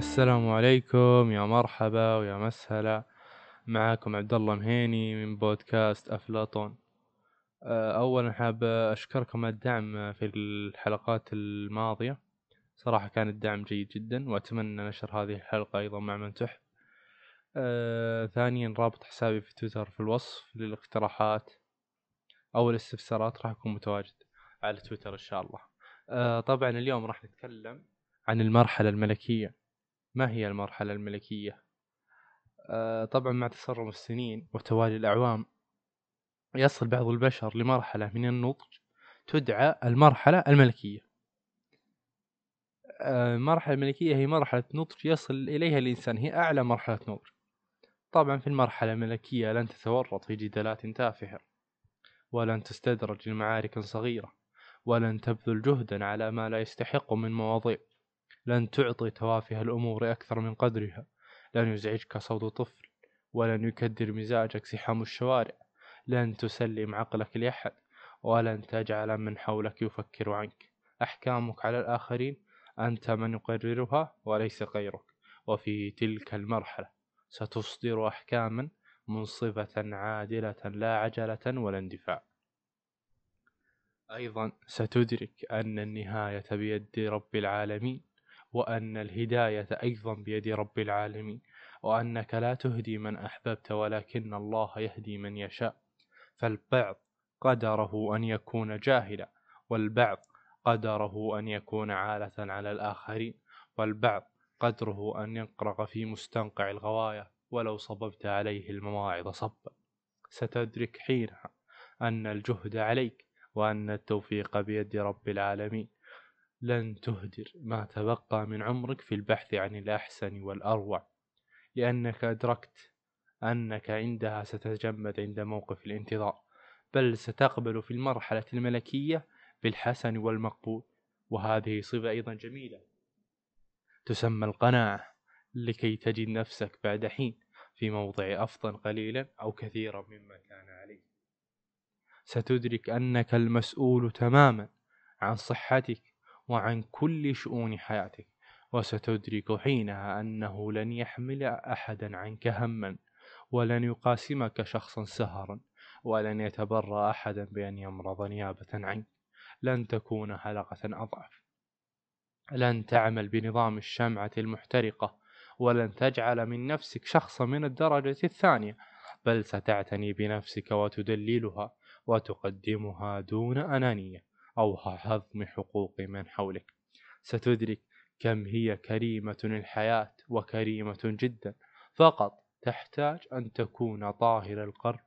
السلام عليكم يا مرحبا ويا مسهلا. معاكم عبد الله مهيني من بودكاست أفلاطون. آه، اولا حاب أشكركم على الدعم في الحلقات الماضية. صراحة كان الدعم جيد جدا وأتمنى نشر هذه الحلقة أيضا مع من تحب. آه، ثانيا رابط حسابي في تويتر في الوصف للاقتراحات أو الاستفسارات راح يكون متواجد على تويتر إن شاء الله. آه، طبعا اليوم راح نتكلم عن المرحلة الملكية. ما هي المرحلة الملكية؟ آه طبعا مع تسرم السنين وتوالي الأعوام يصل بعض البشر لمرحلة من النضج تدعى المرحلة الملكية. آه المرحلة الملكية هي مرحلة نضج يصل إليها الإنسان هي أعلى مرحلة نضج. طبعا في المرحلة الملكية لن تتورط في جدالات تافهة ولن تستدرج لمعارك صغيرة ولن تبذل جهدا على ما لا يستحق من مواضيع. لن تعطي توافه الأمور أكثر من قدرها لن يزعجك صوت طفل ولن يكدر مزاجك زحام الشوارع لن تسلم عقلك لأحد ولن تجعل من حولك يفكر عنك. أحكامك على الآخرين أنت من يقررها وليس غيرك. وفي تلك المرحلة ستصدر أحكاما منصفة عادلة لا عجلة ولا اندفاع. أيضا ستدرك أن النهاية بيد رب العالمين. وأن الهداية أيضا بيد رب العالمين وأنك لا تهدي من أحببت ولكن الله يهدي من يشاء. فالبعض قدره أن يكون جاهلا والبعض قدره أن يكون عالة على الآخرين والبعض قدره أن ينقرغ في مستنقع الغواية ولو صببت عليه المواعظ صبا. ستدرك حينها أن الجهد عليك وأن التوفيق بيد رب العالمين. لن تهدر ما تبقى من عمرك في البحث عن الأحسن والأروع لأنك أدركت أنك عندها ستتجمد عند موقف الانتظار بل ستقبل في المرحلة الملكية بالحسن والمقبول وهذه صفة أيضا جميلة. تسمى القناعة لكي تجد نفسك بعد حين في موضع أفضل قليلا أو كثيرا مما كان عليه ستدرك أنك المسؤول تماما عن صحتك وعن كل شؤون حياتك وستدرك حينها أنه لن يحمل أحدا عنك هما ولن يقاسمك شخصا سهرا ولن يتبرى أحدا بأن يمرض نيابة عنك. لن تكون حلقة أضعف. لن تعمل بنظام الشمعة المحترقة ولن تجعل من نفسك شخصا من الدرجة الثانية بل ستعتني بنفسك وتدللها وتقدمها دون أنانية. أو هضم حقوق من حولك. ستدرك كم هي كريمة الحياة وكريمة جدا. فقط تحتاج أن تكون طاهر القلب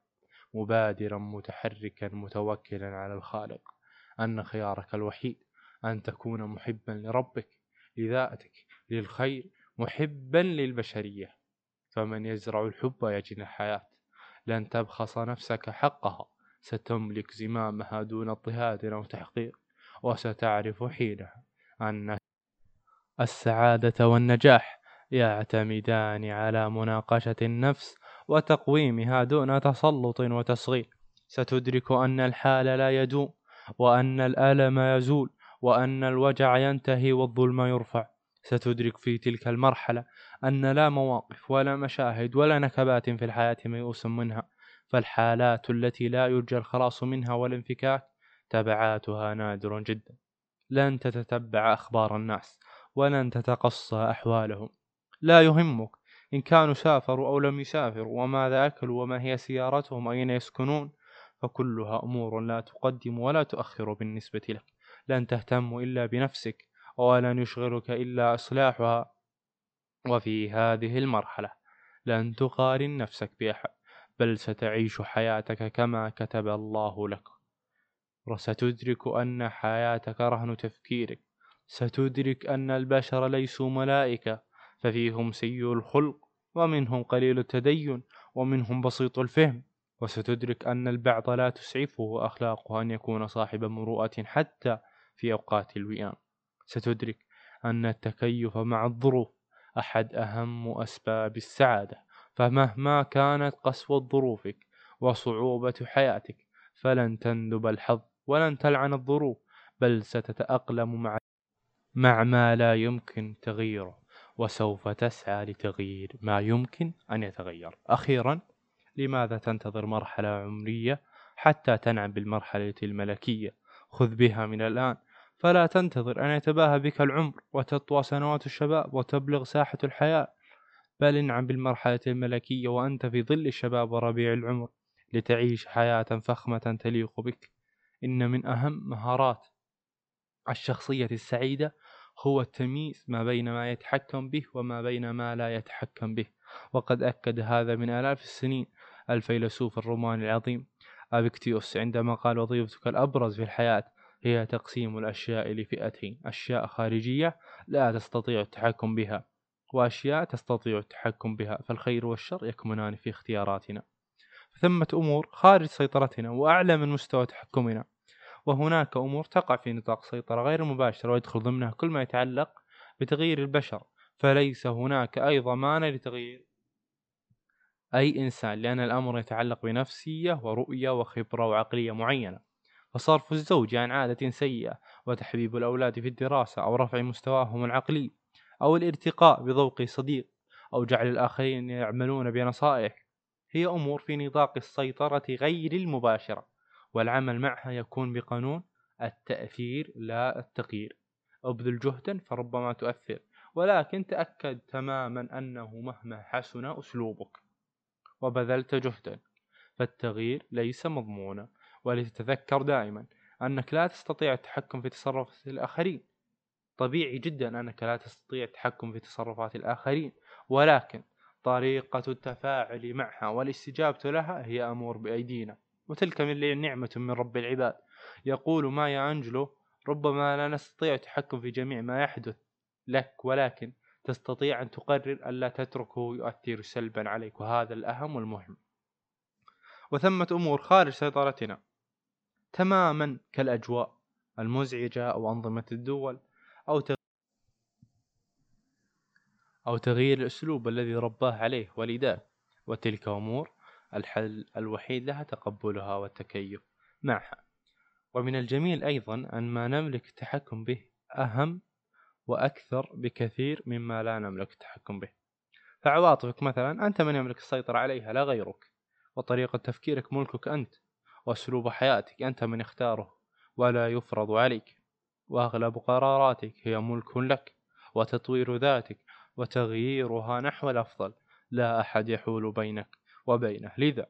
مبادرا متحركا متوكلا على الخالق. أن خيارك الوحيد أن تكون محبا لربك لذاتك للخير محبا للبشرية. فمن يزرع الحب يجني الحياة. لن تبخس نفسك حقها. ستملك زمامها دون اضطهاد أو تحقير وستعرف حينها أن السعادة والنجاح يعتمدان على مناقشة النفس وتقويمها دون تسلط وتصغير ستدرك أن الحال لا يدوم وأن الألم يزول وأن الوجع ينتهي والظلم يرفع. ستدرك في تلك المرحلة أن لا مواقف ولا مشاهد ولا نكبات في الحياة ميؤوس منها. فالحالات التي لا يرجى الخلاص منها والانفكاك تبعاتها نادر جدا. لن تتتبع أخبار الناس ولن تتقصى أحوالهم. لا يهمك إن كانوا سافروا أو لم يسافروا وماذا أكلوا وما هي سيارتهم أين يسكنون فكلها أمور لا تقدم ولا تؤخر بالنسبة لك. لن تهتم إلا بنفسك ولن يشغلك إلا إصلاحها وفي هذه المرحلة لن تقارن نفسك بأحد. بل ستعيش حياتك كما كتب الله لك. وستدرك أن حياتك رهن تفكيرك. ستدرك أن البشر ليسوا ملائكة ففيهم سيء الخلق ومنهم قليل التدين ومنهم بسيط الفهم. وستدرك أن البعض لا تسعفه أخلاقه أن يكون صاحب مروءة حتى في أوقات الوئام. ستدرك أن التكيف مع الظروف أحد أهم أسباب السعادة. فمهما كانت قسوة ظروفك وصعوبة حياتك فلن تندب الحظ ولن تلعن الظروف بل ستتأقلم مع مع ما لا يمكن تغييره وسوف تسعى لتغيير ما يمكن أن يتغير. أخيرا لماذا تنتظر مرحلة عمرية حتى تنعم بالمرحلة الملكية؟ خذ بها من الآن. فلا تنتظر أن يتباهى بك العمر وتطوى سنوات الشباب وتبلغ ساحة الحياة. بل انعم بالمرحلة الملكية وأنت في ظل الشباب وربيع العمر لتعيش حياة فخمة تليق بك. إن من أهم مهارات الشخصية السعيدة هو التمييز ما بين ما يتحكم به وما بين ما لا يتحكم به. وقد أكد هذا من آلاف السنين الفيلسوف الروماني العظيم أبيكتيوس عندما قال وظيفتك الأبرز في الحياة هي تقسيم الأشياء لفئتين أشياء خارجية لا تستطيع التحكم بها. وأشياء تستطيع التحكم بها فالخير والشر يكمنان في اختياراتنا. ثمة أمور خارج سيطرتنا وأعلى من مستوى تحكمنا. وهناك أمور تقع في نطاق سيطرة غير مباشرة ويدخل ضمنها كل ما يتعلق بتغيير البشر. فليس هناك أي ضمان لتغيير أي إنسان لأن الأمر يتعلق بنفسية ورؤية وخبرة وعقلية معينة. فصرف الزوج عن عادة سيئة وتحبيب الأولاد في الدراسة أو رفع مستواهم العقلي. أو الارتقاء بذوق صديق أو جعل الآخرين يعملون بنصائح. هي أمور في نطاق السيطرة غير المباشرة والعمل معها يكون بقانون التأثير لا التغيير. ابذل جهدا فربما تؤثر ولكن تأكد تماما أنه مهما حسن أسلوبك. وبذلت جهدا فالتغيير ليس مضمونا. ولتتذكر دائما أنك لا تستطيع التحكم في تصرفات الآخرين. طبيعي جدا أنك لا تستطيع التحكم في تصرفات الآخرين ولكن طريقة التفاعل معها والاستجابة لها هي أمور بأيدينا وتلك من نعمة من رب العباد. يقول مايا أنجلو ربما لا نستطيع التحكم في جميع ما يحدث لك ولكن تستطيع أن تقرر ألا تتركه يؤثر سلبا عليك وهذا الأهم والمهم. وثمة أمور خارج سيطرتنا. تماما كالأجواء المزعجة أو أنظمة الدول أو أو تغيير الأسلوب الذي رباه عليه. والداه وتلك أمور الحل الوحيد لها تقبلها والتكيف معها. ومن الجميل أيضا أن ما نملك التحكم به أهم وأكثر بكثير مما لا نملك التحكم به. فعواطفك مثلا أنت من يملك السيطرة عليها لا غيرك. وطريقة تفكيرك ملكك أنت وأسلوب حياتك أنت من اختاره ولا يفرض عليك. وأغلب قراراتك هي ملك لك وتطوير ذاتك وتغييرها نحو الأفضل. لا أحد يحول بينك وبينه. لذا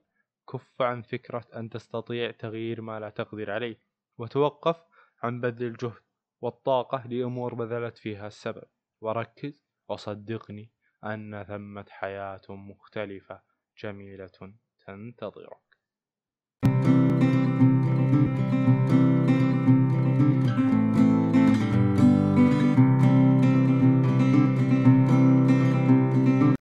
كف عن فكرة أن تستطيع تغيير ما لا تقدر عليه وتوقف عن بذل الجهد والطاقة لأمور بذلت فيها السبب. وركز وصدقني أن ثمة حياة مختلفة جميلة تنتظرك.